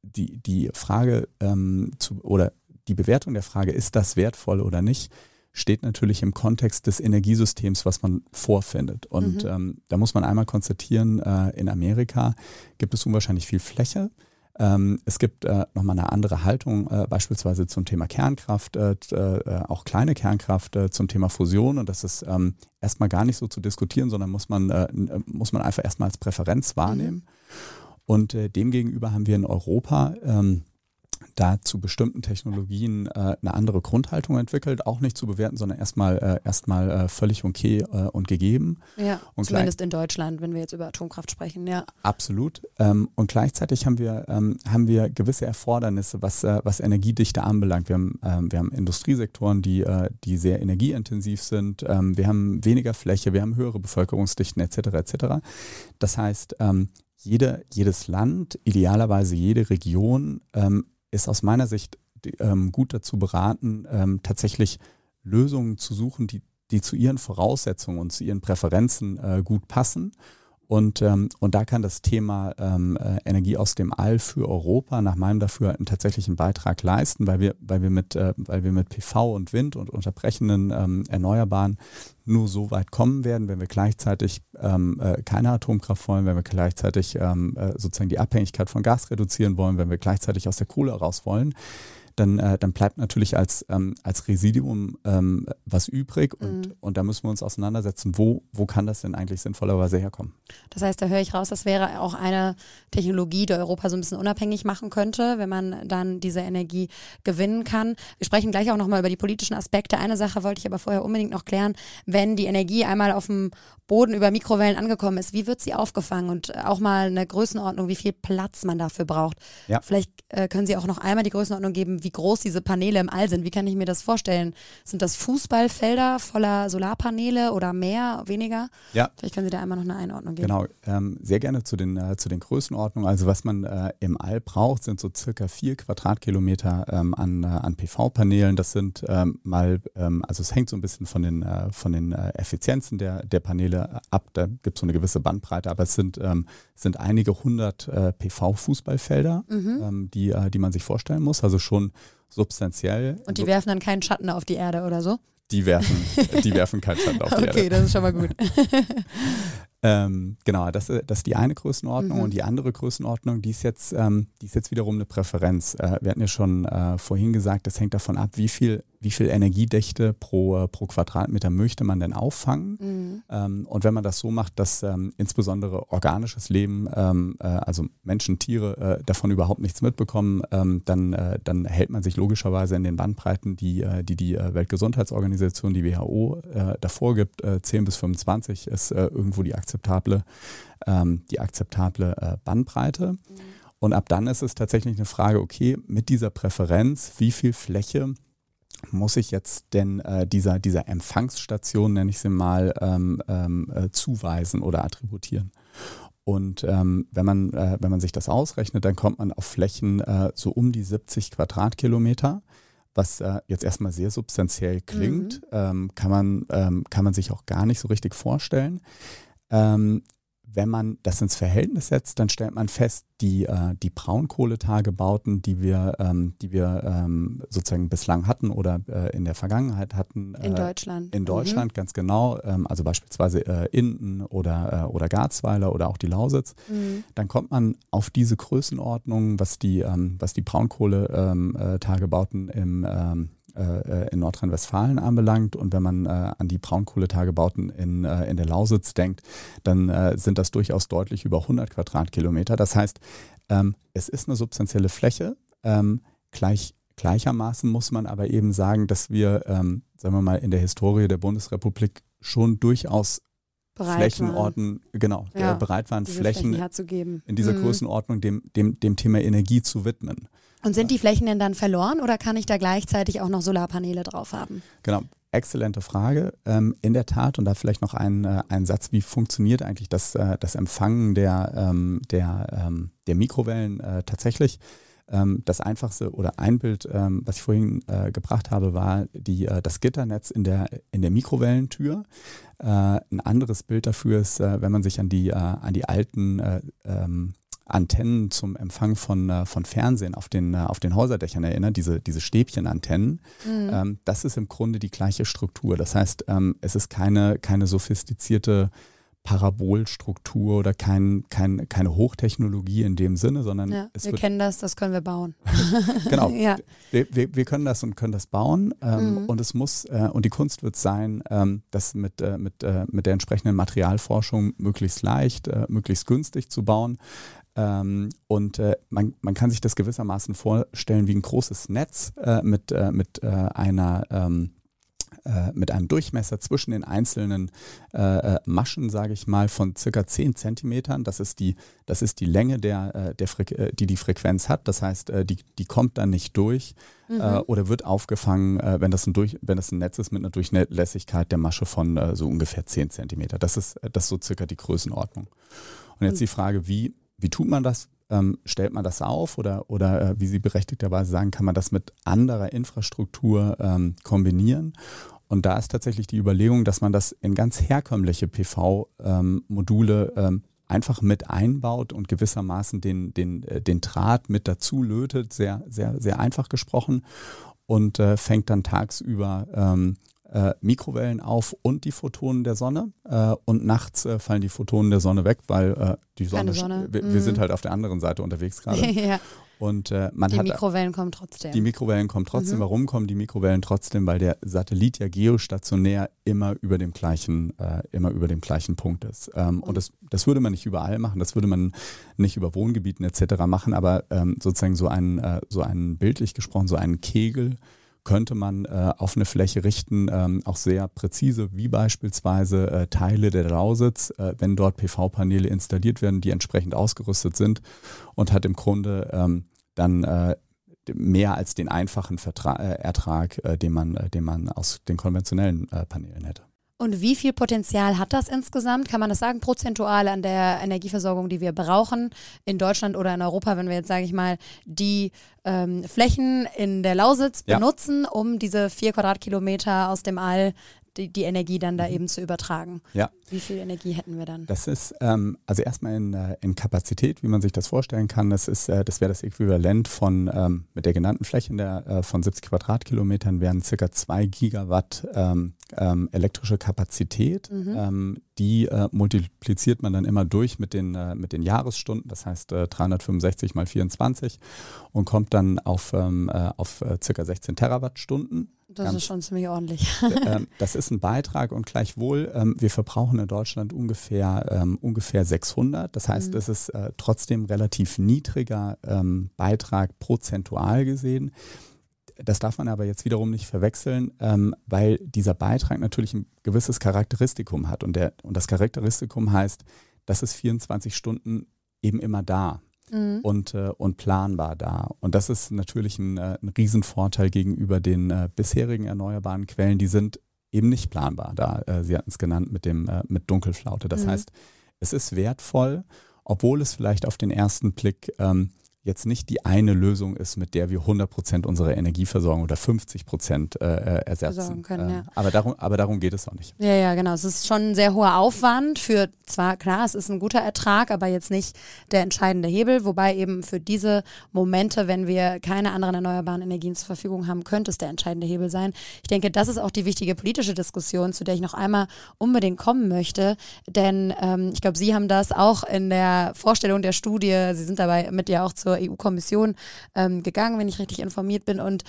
die, die Frage ähm, zu, oder die Bewertung der Frage, ist das wertvoll oder nicht, steht natürlich im Kontext des Energiesystems, was man vorfindet. Und mhm. ähm, da muss man einmal konstatieren, äh, in Amerika gibt es unwahrscheinlich viel Fläche. Ähm, es gibt äh, nochmal eine andere Haltung, äh, beispielsweise zum Thema Kernkraft, äh, äh auch kleine Kernkraft, äh, zum Thema Fusion. Und das ist ähm, erstmal gar nicht so zu diskutieren, sondern muss man, äh, muss man einfach erstmal als Präferenz wahrnehmen. Mhm. Und demgegenüber haben wir in Europa ähm, da zu bestimmten Technologien äh, eine andere Grundhaltung entwickelt, auch nicht zu bewerten, sondern erstmal äh, erstmal äh, völlig okay äh, und gegeben. Ja, und zumindest in Deutschland, wenn wir jetzt über Atomkraft sprechen, ja. Absolut. Ähm, und gleichzeitig haben wir, ähm, haben wir gewisse Erfordernisse, was, äh, was Energiedichte anbelangt. Wir haben, ähm, wir haben Industriesektoren, die, äh, die sehr energieintensiv sind. Ähm, wir haben weniger Fläche, wir haben höhere Bevölkerungsdichten etc. etc. Das heißt, ähm, jede, jedes Land, idealerweise jede Region ähm, ist aus meiner Sicht ähm, gut dazu beraten, ähm, tatsächlich Lösungen zu suchen, die, die zu ihren Voraussetzungen und zu ihren Präferenzen äh, gut passen und, ähm, und da kann das Thema ähm, äh, Energie aus dem All für Europa nach meinem tatsächlich einen Beitrag leisten, weil wir, weil wir mit, äh, weil wir mit PV und Wind und unterbrechenden ähm, Erneuerbaren nur so weit kommen werden, wenn wir gleichzeitig ähm, äh, keine Atomkraft wollen, wenn wir gleichzeitig ähm, äh, sozusagen die Abhängigkeit von Gas reduzieren wollen, wenn wir gleichzeitig aus der Kohle raus wollen dann, äh, dann bleibt natürlich als, ähm, als Residuum ähm, was übrig und, mhm. und da müssen wir uns auseinandersetzen, wo, wo kann das denn eigentlich sinnvollerweise herkommen. Das heißt, da höre ich raus, das wäre auch eine Technologie, die Europa so ein bisschen unabhängig machen könnte, wenn man dann diese Energie gewinnen kann. Wir sprechen gleich auch nochmal über die politischen Aspekte. Eine Sache wollte ich aber vorher unbedingt noch klären. Wenn die Energie einmal auf dem Boden über Mikrowellen angekommen ist, wie wird sie aufgefangen und auch mal eine Größenordnung, wie viel Platz man dafür braucht? Ja. Vielleicht äh, können Sie auch noch einmal die Größenordnung geben, wie wie groß diese Paneele im All sind. Wie kann ich mir das vorstellen? Sind das Fußballfelder voller Solarpaneele oder mehr, weniger? Ja. Vielleicht können Sie da einmal noch eine Einordnung geben. Genau, ähm, sehr gerne zu den, äh, zu den Größenordnungen. Also was man äh, im All braucht, sind so circa vier Quadratkilometer ähm, an, äh, an PV-Paneelen. Das sind ähm, mal, ähm, also es hängt so ein bisschen von den, äh, von den äh, Effizienzen der, der Paneele ab. Da gibt es so eine gewisse Bandbreite, aber es sind, ähm, sind einige hundert äh, PV-Fußballfelder, mhm. Ähm, die, die man sich vorstellen muss. Also schon substanziell. Und die werfen dann keinen Schatten auf die Erde oder so? Die werfen, die werfen keinen Schatten auf die okay, Erde. Okay, das ist schon mal gut. ähm, genau, das, das ist die eine Größenordnung mhm. und die andere Größenordnung, die ist jetzt, ähm, die ist jetzt wiederum eine Präferenz. Äh, wir hatten ja schon äh, vorhin gesagt, das hängt davon ab, wie viel wie viel Energiedichte pro, pro Quadratmeter möchte man denn auffangen. Mhm. Ähm, und wenn man das so macht, dass ähm, insbesondere organisches Leben, ähm, äh, also Menschen, Tiere, äh, davon überhaupt nichts mitbekommen, ähm, dann, äh, dann hält man sich logischerweise in den Bandbreiten, die äh, die, die äh, Weltgesundheitsorganisation, die WHO, äh, davor gibt. 10 bis 25 ist irgendwo die akzeptable, ähm, die akzeptable Bandbreite. Mhm. Und ab dann ist es tatsächlich eine Frage, okay, mit dieser Präferenz, wie viel Fläche muss ich jetzt denn äh, dieser, dieser Empfangsstation, nenne ich sie mal, ähm, ähm, äh, zuweisen oder attributieren? Und ähm, wenn, man, äh, wenn man sich das ausrechnet, dann kommt man auf Flächen äh, so um die 70 Quadratkilometer, was äh, jetzt erstmal sehr substanziell klingt, mhm. ähm, kann, man, ähm, kann man sich auch gar nicht so richtig vorstellen. Ähm, wenn man das ins Verhältnis setzt, dann stellt man fest, die, äh, die Braunkohletagebauten, die wir, ähm, die wir ähm, sozusagen bislang hatten oder äh, in der Vergangenheit hatten. Äh, in Deutschland. In Deutschland, mhm. ganz genau. Ähm, also beispielsweise äh, Inden oder, äh, oder Garzweiler oder auch die Lausitz. Mhm. Dann kommt man auf diese Größenordnung, was die, ähm, was die Braunkohletagebauten im ähm, äh, in Nordrhein-Westfalen anbelangt. Und wenn man äh, an die Braunkohletagebauten in, äh, in der Lausitz denkt, dann äh, sind das durchaus deutlich über 100 Quadratkilometer. Das heißt, ähm, es ist eine substanzielle Fläche. Ähm, gleich, gleichermaßen muss man aber eben sagen, dass wir, ähm, sagen wir mal, in der Historie der Bundesrepublik schon durchaus bereit Flächenorten, waren. genau, ja, bereit waren, Flächen, Flächen in dieser mhm. Größenordnung dem, dem, dem Thema Energie zu widmen. Und sind die Flächen denn dann verloren oder kann ich da gleichzeitig auch noch Solarpaneele drauf haben? Genau, exzellente Frage. Ähm, in der Tat, und da vielleicht noch ein, äh, ein Satz, wie funktioniert eigentlich das, äh, das Empfangen der, ähm, der, ähm, der Mikrowellen äh, tatsächlich? Ähm, das einfachste oder ein Bild, ähm, was ich vorhin äh, gebracht habe, war die, äh, das Gitternetz in der, in der Mikrowellentür. Äh, ein anderes Bild dafür ist, äh, wenn man sich an die, äh, an die alten äh, ähm, Antennen zum Empfang von, von Fernsehen auf den, auf den Häuserdächern erinnert, diese, diese Stäbchenantennen. Mhm. Ähm, das ist im Grunde die gleiche Struktur. Das heißt, ähm, es ist keine, keine sophistizierte Parabolstruktur oder kein, kein, keine Hochtechnologie in dem Sinne, sondern ja, wir kennen das, das können wir bauen. genau, ja. wir, wir, wir, können das und können das bauen ähm, mhm. und es muss äh, und die Kunst wird sein, ähm, das mit, äh, mit, äh, mit der entsprechenden Materialforschung möglichst leicht, äh, möglichst günstig zu bauen. Ähm, und äh, man, man kann sich das gewissermaßen vorstellen wie ein großes Netz äh, mit, mit einer ähm, äh, mit einem Durchmesser zwischen den einzelnen äh, äh, Maschen, sage ich mal, von circa 10 Zentimetern. Das ist die, das ist die Länge, der, äh, der Fre die die Frequenz hat. Das heißt, die, die kommt dann nicht durch mhm. oder wird aufgefangen, wenn, das ein durch, wenn das ein Netz ist mit einer Durchlässigkeit der Masche von so ungefähr 10 Zentimeter. Das ist, das ist so circa die Größenordnung. Und jetzt die Frage, wie, wie tut man das? Ähm, stellt man das auf oder, oder äh, wie Sie berechtigterweise sagen, kann man das mit anderer Infrastruktur ähm, kombinieren? Und da ist tatsächlich die Überlegung, dass man das in ganz herkömmliche PV-Module ähm, ähm, einfach mit einbaut und gewissermaßen den, den, äh, den Draht mit dazu lötet, sehr, sehr, sehr einfach gesprochen und äh, fängt dann tagsüber ähm, äh, Mikrowellen auf und die Photonen der Sonne. Äh, und nachts äh, fallen die Photonen der Sonne weg, weil äh, die Sonne, Sonne. Wir, mm. wir, sind mhm. halt auf der anderen Seite unterwegs gerade. ja. Und äh, man die hat. Die Mikrowellen kommen trotzdem. Die Mikrowellen kommen trotzdem. Mhm. Warum kommen die Mikrowellen trotzdem? Weil der Satellit ja geostationär immer über dem gleichen, äh, immer über dem gleichen Punkt ist. Ähm, und, das, das würde man nicht überall machen, das würde man nicht über Wohngebieten etc. machen, aber ähm, sozusagen so einen, äh, so einen bildlich gesprochen, so einen Kegel könnte man äh, auf eine Fläche richten, ähm, auch sehr präzise, wie beispielsweise äh, Teile der Lausitz, äh, wenn dort PV-Paneele installiert werden, die entsprechend ausgerüstet sind und hat im Grunde ähm, dann äh, mehr als den einfachen Vertra äh, Ertrag, äh, den, man, den man aus den konventionellen Paneelen hätte. Und wie viel Potenzial hat das insgesamt? Kann man das sagen, prozentual an der Energieversorgung, die wir brauchen in Deutschland oder in Europa, wenn wir jetzt, sage ich mal, die ähm, Flächen in der Lausitz ja. benutzen, um diese vier Quadratkilometer aus dem All die, die Energie dann da mhm. eben zu übertragen. Ja. Wie viel Energie hätten wir dann? Das ist ähm, also erstmal in, äh, in Kapazität, wie man sich das vorstellen kann. Das ist, äh, das wäre das Äquivalent von ähm, mit der genannten Fläche der, äh, von 70 Quadratkilometern wären circa 2 Gigawatt ähm, ähm, elektrische Kapazität. Mhm. Ähm, die äh, multipliziert man dann immer durch mit den, äh, mit den Jahresstunden, das heißt 365 mal 24 und kommt dann auf, ähm, auf circa 16 Terawattstunden. Das Ganz, ist schon ziemlich ordentlich. ähm, das ist ein Beitrag und gleichwohl, ähm, wir verbrauchen in Deutschland ungefähr, ähm, ungefähr 600. Das heißt, mhm. es ist äh, trotzdem relativ niedriger ähm, Beitrag prozentual gesehen. Das darf man aber jetzt wiederum nicht verwechseln, ähm, weil dieser Beitrag natürlich ein gewisses Charakteristikum hat. Und, der, und das Charakteristikum heißt, das ist 24 Stunden eben immer da mhm. und, äh, und planbar da. Und das ist natürlich ein, äh, ein Riesenvorteil gegenüber den äh, bisherigen erneuerbaren Quellen. Die sind eben nicht planbar da. Äh, Sie hatten es genannt mit, dem, äh, mit Dunkelflaute. Das mhm. heißt, es ist wertvoll, obwohl es vielleicht auf den ersten Blick ähm, jetzt nicht die eine Lösung ist, mit der wir 100 Prozent unserer Energieversorgung oder 50 Prozent äh, äh, ersetzen. Können, äh, ja. aber, darum, aber darum geht es auch nicht. Ja, ja, genau. Es ist schon ein sehr hoher Aufwand für, zwar klar, es ist ein guter Ertrag, aber jetzt nicht der entscheidende Hebel, wobei eben für diese Momente, wenn wir keine anderen erneuerbaren Energien zur Verfügung haben, könnte es der entscheidende Hebel sein. Ich denke, das ist auch die wichtige politische Diskussion, zu der ich noch einmal unbedingt kommen möchte, denn ähm, ich glaube, Sie haben das auch in der Vorstellung der Studie, Sie sind dabei mit ja auch zur EU-Kommission ähm, gegangen, wenn ich richtig informiert bin. Und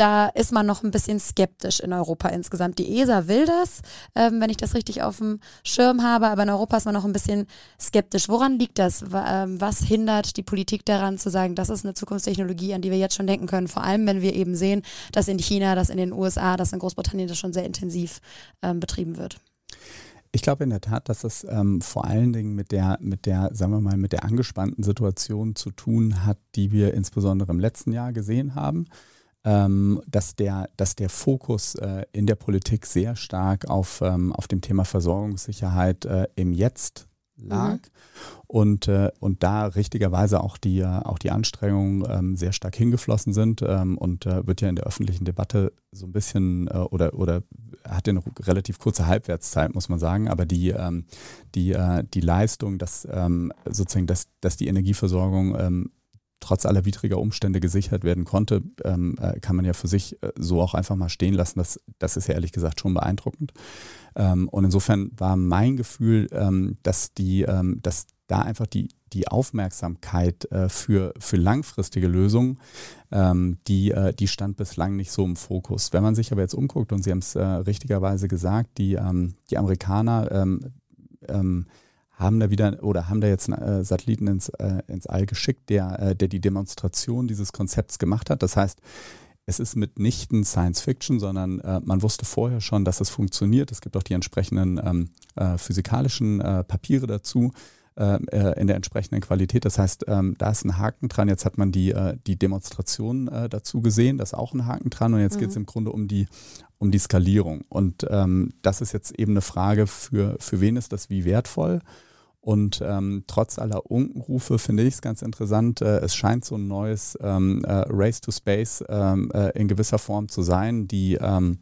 da ist man noch ein bisschen skeptisch in Europa insgesamt. Die ESA will das, ähm, wenn ich das richtig auf dem Schirm habe, aber in Europa ist man noch ein bisschen skeptisch. Woran liegt das? Ähm, was hindert die Politik daran zu sagen, das ist eine Zukunftstechnologie, an die wir jetzt schon denken können? Vor allem, wenn wir eben sehen, dass in China, dass in den USA, dass in Großbritannien das schon sehr intensiv ähm, betrieben wird. Ich glaube in der Tat, dass es ähm, vor allen Dingen mit der, mit der, sagen wir mal, mit der angespannten Situation zu tun hat, die wir insbesondere im letzten Jahr gesehen haben. Ähm, dass, der, dass der Fokus äh, in der Politik sehr stark auf, ähm, auf dem Thema Versorgungssicherheit äh, im Jetzt lag mhm. Und, äh, und da richtigerweise auch die, auch die Anstrengungen ähm, sehr stark hingeflossen sind ähm, und äh, wird ja in der öffentlichen Debatte so ein bisschen äh, oder, oder hat eine relativ kurze Halbwertszeit, muss man sagen, aber die, ähm, die, äh, die Leistung, dass ähm, sozusagen, dass, dass die Energieversorgung ähm, trotz aller widriger Umstände gesichert werden konnte, ähm, äh, kann man ja für sich äh, so auch einfach mal stehen lassen. Das, das ist ja ehrlich gesagt schon beeindruckend. Ähm, und insofern war mein Gefühl, ähm, dass die, ähm, dass da einfach die, die Aufmerksamkeit äh, für, für langfristige Lösungen, die, äh, die stand bislang nicht so im Fokus. Wenn man sich aber jetzt umguckt, und Sie haben es äh, richtigerweise gesagt, die, die Amerikaner haben da wieder oder haben da jetzt einen äh, Satelliten ins, äh, ins All geschickt, der, äh, der die Demonstration dieses Konzepts gemacht hat. Das heißt, es ist mitnichten Science Fiction, sondern äh, man wusste vorher schon, dass es funktioniert. Es gibt auch die entsprechenden ähm, äh, physikalischen äh, Papiere dazu in der entsprechenden Qualität. Das heißt, ähm, da ist ein Haken dran. Jetzt hat man die, die Demonstration dazu gesehen, da ist auch ein Haken dran. Und jetzt mhm. geht es im Grunde um die, um die Skalierung. Und ähm, das ist jetzt eben eine Frage, für, für wen ist das wie wertvoll? Und ähm, trotz aller Unkenrufe finde ich es ganz interessant. Äh, es scheint so ein neues ähm, äh, Race to Space ähm, äh, in gewisser Form zu sein. Die, ähm,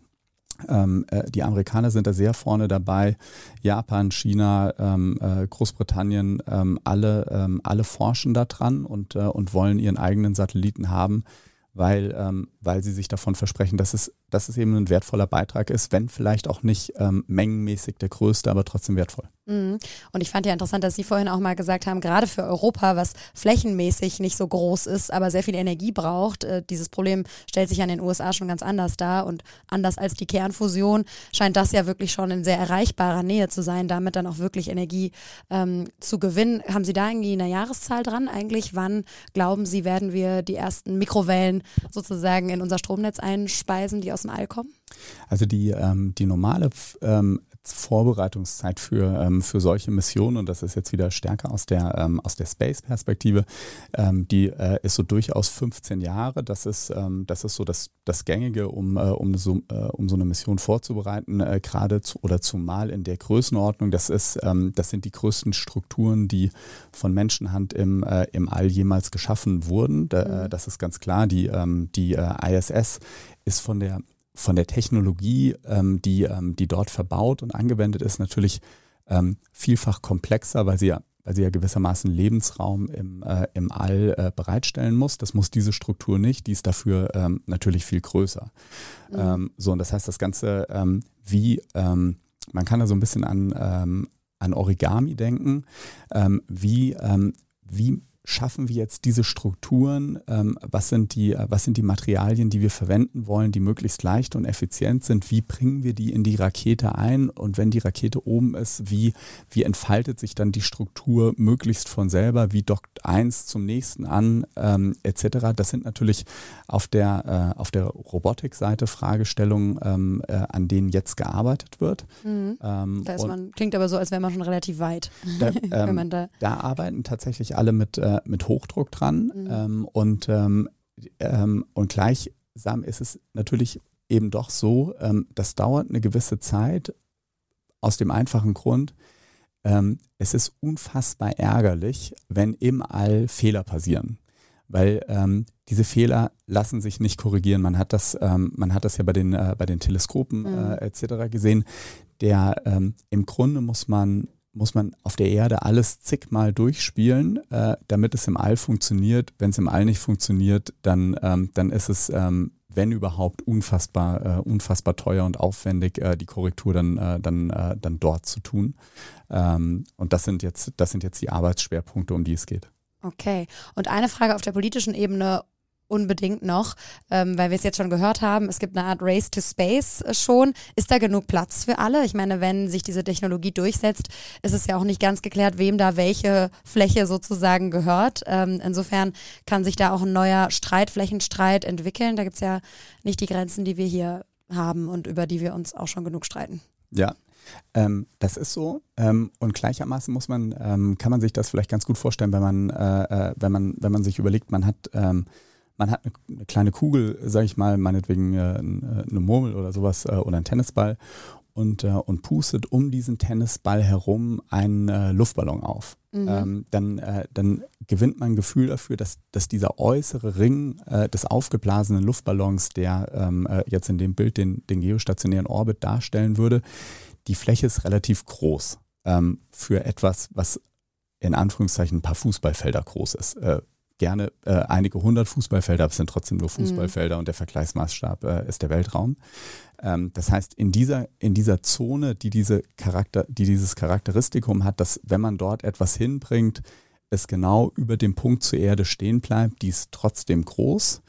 ähm, äh, die Amerikaner sind da sehr vorne dabei. Japan, China, ähm, äh, Großbritannien, alle, alle forschen daran und, äh, und wollen ihren eigenen Satelliten haben weil, ähm, weil sie sich davon versprechen, dass es, dass es eben ein wertvoller Beitrag ist, wenn vielleicht auch nicht ähm, mengenmäßig der größte, aber trotzdem wertvoll. Mhm. Und ich fand ja interessant, dass Sie vorhin auch mal gesagt haben, gerade für Europa, was flächenmäßig nicht so groß ist, aber sehr viel Energie braucht, äh, dieses Problem stellt sich ja in den USA schon ganz anders dar und anders als die Kernfusion scheint das ja wirklich schon in sehr erreichbarer Nähe zu sein, damit dann auch wirklich Energie ähm, zu gewinnen. Haben Sie da irgendwie eine Jahreszahl dran eigentlich? Wann glauben Sie, werden wir die ersten Mikrowellen sozusagen in unser Stromnetz einspeisen, die aus dem All kommen? Also die, ähm, die normale ähm, Vorbereitungszeit für, ähm, für solche Missionen, und das ist jetzt wieder stärker aus der, ähm, aus der Space-Perspektive, ähm, die äh, ist so durchaus 15 Jahre. Das ist, ähm, das ist so das, das Gängige, um, äh, um, so, äh, um so eine Mission vorzubereiten, äh, gerade zu, oder zumal in der Größenordnung. Das, ist, ähm, das sind die größten Strukturen, die von Menschenhand im, äh, im All jemals geschaffen wurden. Da, äh, mhm. Das ist ganz klar. Die, ähm, die ISS ist von der von der Technologie, ähm, die, ähm, die dort verbaut und angewendet ist, natürlich ähm, vielfach komplexer, weil sie ja, weil sie ja gewissermaßen Lebensraum im, äh, im All äh, bereitstellen muss. Das muss diese Struktur nicht, die ist dafür ähm, natürlich viel größer. Mhm. Ähm, so, und das heißt, das Ganze ähm, wie, man kann da so ein bisschen an, an Origami denken, wie, wie schaffen wir jetzt diese Strukturen? Ähm, was, sind die, äh, was sind die Materialien, die wir verwenden wollen, die möglichst leicht und effizient sind? Wie bringen wir die in die Rakete ein? Und wenn die Rakete oben ist, wie, wie entfaltet sich dann die Struktur möglichst von selber? Wie dockt eins zum nächsten an, ähm, etc.? Das sind natürlich auf der, äh, auf der Robotikseite Fragestellungen, ähm, äh, an denen jetzt gearbeitet wird. Mhm. Ähm, da ist man, klingt aber so, als wäre man schon relativ weit. Da, ähm, da, da, arbeiten tatsächlich alle mit äh, mit Hochdruck dran mhm. ähm, und, ähm, ähm, und gleichsam ist es natürlich eben doch so, ähm, das dauert eine gewisse Zeit aus dem einfachen Grund, ähm, es ist unfassbar ärgerlich, wenn im All Fehler passieren weil ähm, diese Fehler lassen sich nicht korrigieren. Man hat das, ähm, man hat das ja bei den, äh, bei den Teleskopen mhm. äh, etc. gesehen. Der ähm, im Grunde muss man muss man auf der Erde alles zigmal durchspielen, äh, damit es im All funktioniert. Wenn es im All nicht funktioniert, dann, ähm, dann ist es, ähm, wenn überhaupt, unfassbar, äh, unfassbar teuer und aufwendig, äh, die Korrektur dann, äh, dann, äh, dann dort zu tun. Ähm, und das sind, jetzt, das sind jetzt die Arbeitsschwerpunkte, um die es geht. Okay. Und eine Frage auf der politischen Ebene unbedingt noch, ähm, weil wir es jetzt schon gehört haben, es gibt eine Art Race to Space äh, schon. Ist da genug Platz für alle? Ich meine, wenn sich diese Technologie durchsetzt, ist es ja auch nicht ganz geklärt, wem da welche Fläche sozusagen gehört. Ähm, insofern kann sich da auch ein neuer Streit, Flächenstreit entwickeln. Da gibt es ja nicht die Grenzen, die wir hier haben und über die wir uns auch schon genug streiten. Ja, Ähm, das ist so. Ähm, und gleichermaßen muss man, ähm, kann man sich das vielleicht ganz gut vorstellen, wenn man, äh, äh wenn man, wenn man sich überlegt, man hat, ähm, man hat eine, eine, kleine Kugel, sage ich mal, meinetwegen äh, eine Murmel oder sowas äh, oder ein Tennisball und, äh, und pustet um diesen Tennisball herum einen äh, Luftballon auf. Mhm. Ähm, dann, dann gewinnt man ein Gefühl dafür, dass, dass dieser äußere Ring des aufgeblasenen Luftballons, der ähm, jetzt in dem Bild den, den geostationären Orbit darstellen würde, die Fläche ist relativ groß ähm, für etwas, was in Anführungszeichen ein paar Fußballfelder groß ist. Gerne äh, einige hundert Fußballfelder, aber es sind trotzdem nur Fußballfelder mhm. und der Vergleichsmaßstab äh, ist der Weltraum. Ähm, das heißt, in dieser, in dieser Zone, die, diese Charakter, die dieses Charakteristikum hat, dass wenn man dort etwas hinbringt, es genau über dem Punkt zur Erde stehen bleibt, die ist trotzdem groß.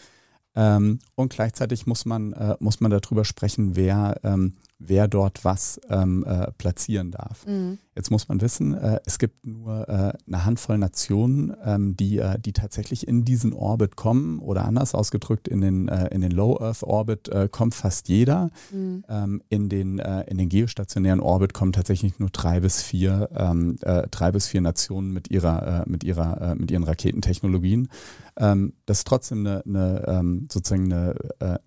Ähm, und gleichzeitig muss man, äh, muss man darüber sprechen, wer, ähm, wer dort was ähm, äh, platzieren darf. Mhm. Jetzt muss man wissen, äh, es gibt nur äh, eine Handvoll Nationen, ähm, die, äh, die tatsächlich in diesen Orbit kommen oder anders ausgedrückt, in den, äh, in den Low Earth Orbit äh, kommt fast jeder. Mhm. Ähm, in, den, in den geostationären Orbit kommen tatsächlich nur drei bis vier, ähm, drei bis vier Nationen mit, ihrer, mit, ihrer, mit ihren Raketentechnologien. Ähm, das ist trotzdem eine, eine ähm, sozusagen eine,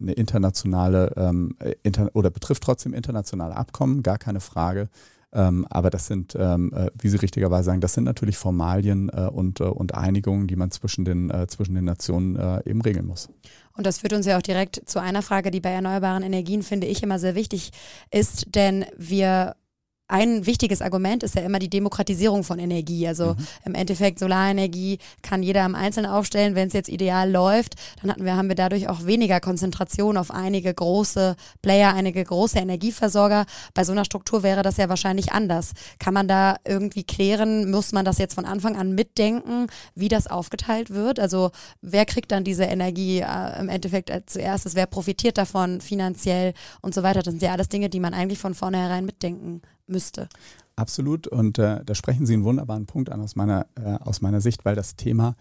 eine internationale inter oder betrifft trotzdem internationale Abkommen, gar keine Frage. Ähm, aber das sind, ähm, äh, wie Sie richtigerweise sagen, das sind natürlich Formalien äh, und, äh, und Einigungen, die man zwischen den, äh, zwischen den Nationen äh, eben regeln muss. Und das führt uns ja auch direkt zu einer Frage, die bei erneuerbaren Energien, finde ich, immer sehr wichtig ist, denn wir ein wichtiges Argument ist ja immer die Demokratisierung von Energie. Also mhm. im Endeffekt Solarenergie kann jeder im Einzelnen aufstellen, wenn es jetzt ideal läuft. Dann hatten wir, haben wir dadurch auch weniger Konzentration auf einige große Player, einige große Energieversorger. Bei so einer Struktur wäre das ja wahrscheinlich anders. Kann man da irgendwie klären, muss man das jetzt von Anfang an mitdenken, wie das aufgeteilt wird? Also wer kriegt dann diese Energie äh, im Endeffekt als erstes? Wer profitiert davon finanziell und so weiter? Das sind ja alles Dinge, die man eigentlich von vornherein mitdenken müsste. Absolut. Und äh, da sprechen Sie einen wunderbaren Punkt an aus meiner, äh, aus meiner Sicht, weil das Thema,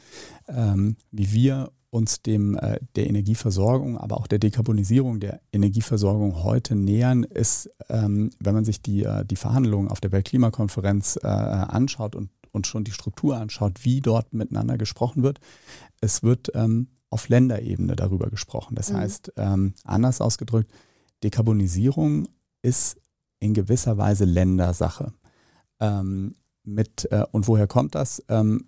ähm, wie wir uns dem äh, der Energieversorgung, aber auch der Dekarbonisierung der Energieversorgung heute nähern, ist, ähm, wenn man sich die, äh, die Verhandlungen auf der Weltklimakonferenz äh, anschaut und, und schon die Struktur anschaut, wie dort miteinander gesprochen wird. Es wird ähm, auf Länderebene darüber gesprochen. Das mhm. heißt, ähm, anders ausgedrückt, Dekarbonisierung ist in gewisser Weise Ländersache. Ähm, mit, äh, und woher kommt das? Ähm,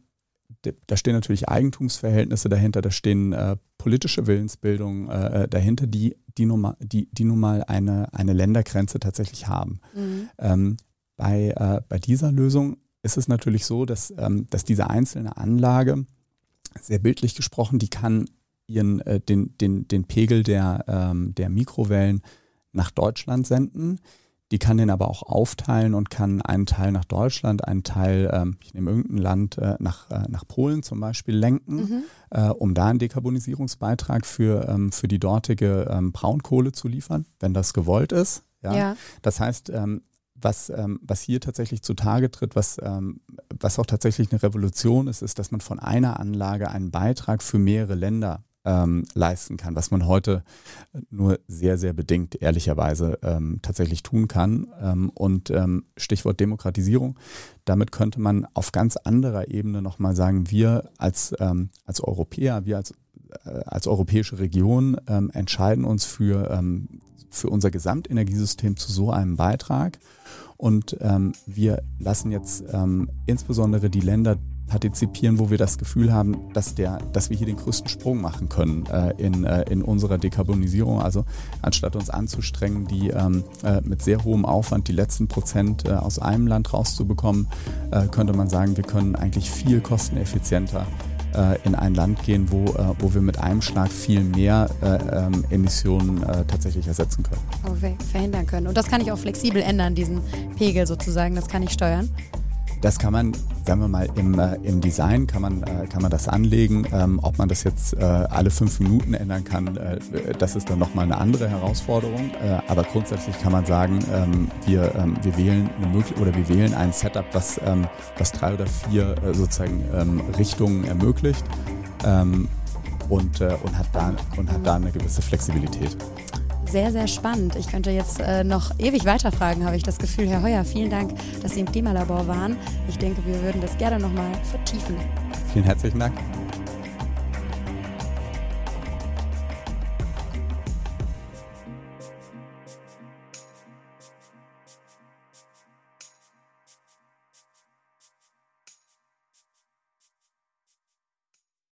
da stehen natürlich Eigentumsverhältnisse dahinter, da stehen äh, politische Willensbildungen äh, äh, dahinter, die, die, nun mal, die, die nun mal eine, eine Ländergrenze tatsächlich haben. Mhm. Ähm, bei, äh, bei dieser Lösung ist es natürlich so, dass, ähm, dass diese einzelne Anlage, sehr bildlich gesprochen, die kann ihren, äh, den, den, den Pegel der, ähm, der Mikrowellen nach Deutschland senden. Die kann den aber auch aufteilen und kann einen Teil nach Deutschland, einen Teil, ähm, ich nehme irgendein Land, äh, nach, äh, nach Polen zum Beispiel lenken, mhm. äh, um da einen Dekarbonisierungsbeitrag für, ähm, für die dortige ähm, Braunkohle zu liefern, wenn das gewollt ist. Ja. ja. Das heißt, ähm, was, ähm, was hier tatsächlich zutage tritt, was, ähm, was auch tatsächlich eine Revolution ist, ist, dass man von einer Anlage einen Beitrag für mehrere Länder ähm, leisten kann, was man heute nur sehr, sehr bedingt ehrlicherweise ähm, tatsächlich tun kann. Ähm, und ähm, Stichwort Demokratisierung, damit könnte man auf ganz anderer Ebene nochmal sagen, wir als, ähm, als Europäer, wir als, äh, als europäische Region ähm, entscheiden uns für, für unser Gesamtenergiesystem zu so einem Beitrag. Und wir lassen jetzt insbesondere die Länder partizipieren, wo wir das Gefühl haben, dass, der, dass wir hier den größten Sprung machen können äh, in, äh, in unserer Dekarbonisierung. Also anstatt uns anzustrengen, die ähm, äh, mit sehr hohem Aufwand die letzten Prozent äh, aus einem Land rauszubekommen, äh, könnte man sagen, wir können eigentlich viel kosteneffizienter äh, in ein Land gehen, wo, wo wir mit einem Schlag viel mehr ähm, Emissionen tatsächlich ersetzen können. Oh, verhindern können. Und das kann ich auch flexibel ändern, diesen Pegel sozusagen, das kann ich steuern. Das kann man, sagen wir mal, im, äh, im Design kann man, äh, kann man das anlegen. Ähm, ob man das jetzt äh, alle fünf Minuten ändern kann, äh, das ist dann nochmal eine andere Herausforderung. Äh, aber grundsätzlich kann man sagen, ähm, wir, ähm, wir wählen eine oder wir wählen ein Setup, was, ähm, was drei oder vier äh, sozusagen ähm, Richtungen ermöglicht ähm, und, und, hat da, und hat da eine gewisse Flexibilität. Sehr, sehr spannend. Ich könnte jetzt äh, noch ewig weiterfragen, habe ich das Gefühl. Herr Heuer, vielen Dank, dass Sie im Klimalabor waren. Ich denke, wir würden das gerne nochmal vertiefen. Vielen herzlichen Dank.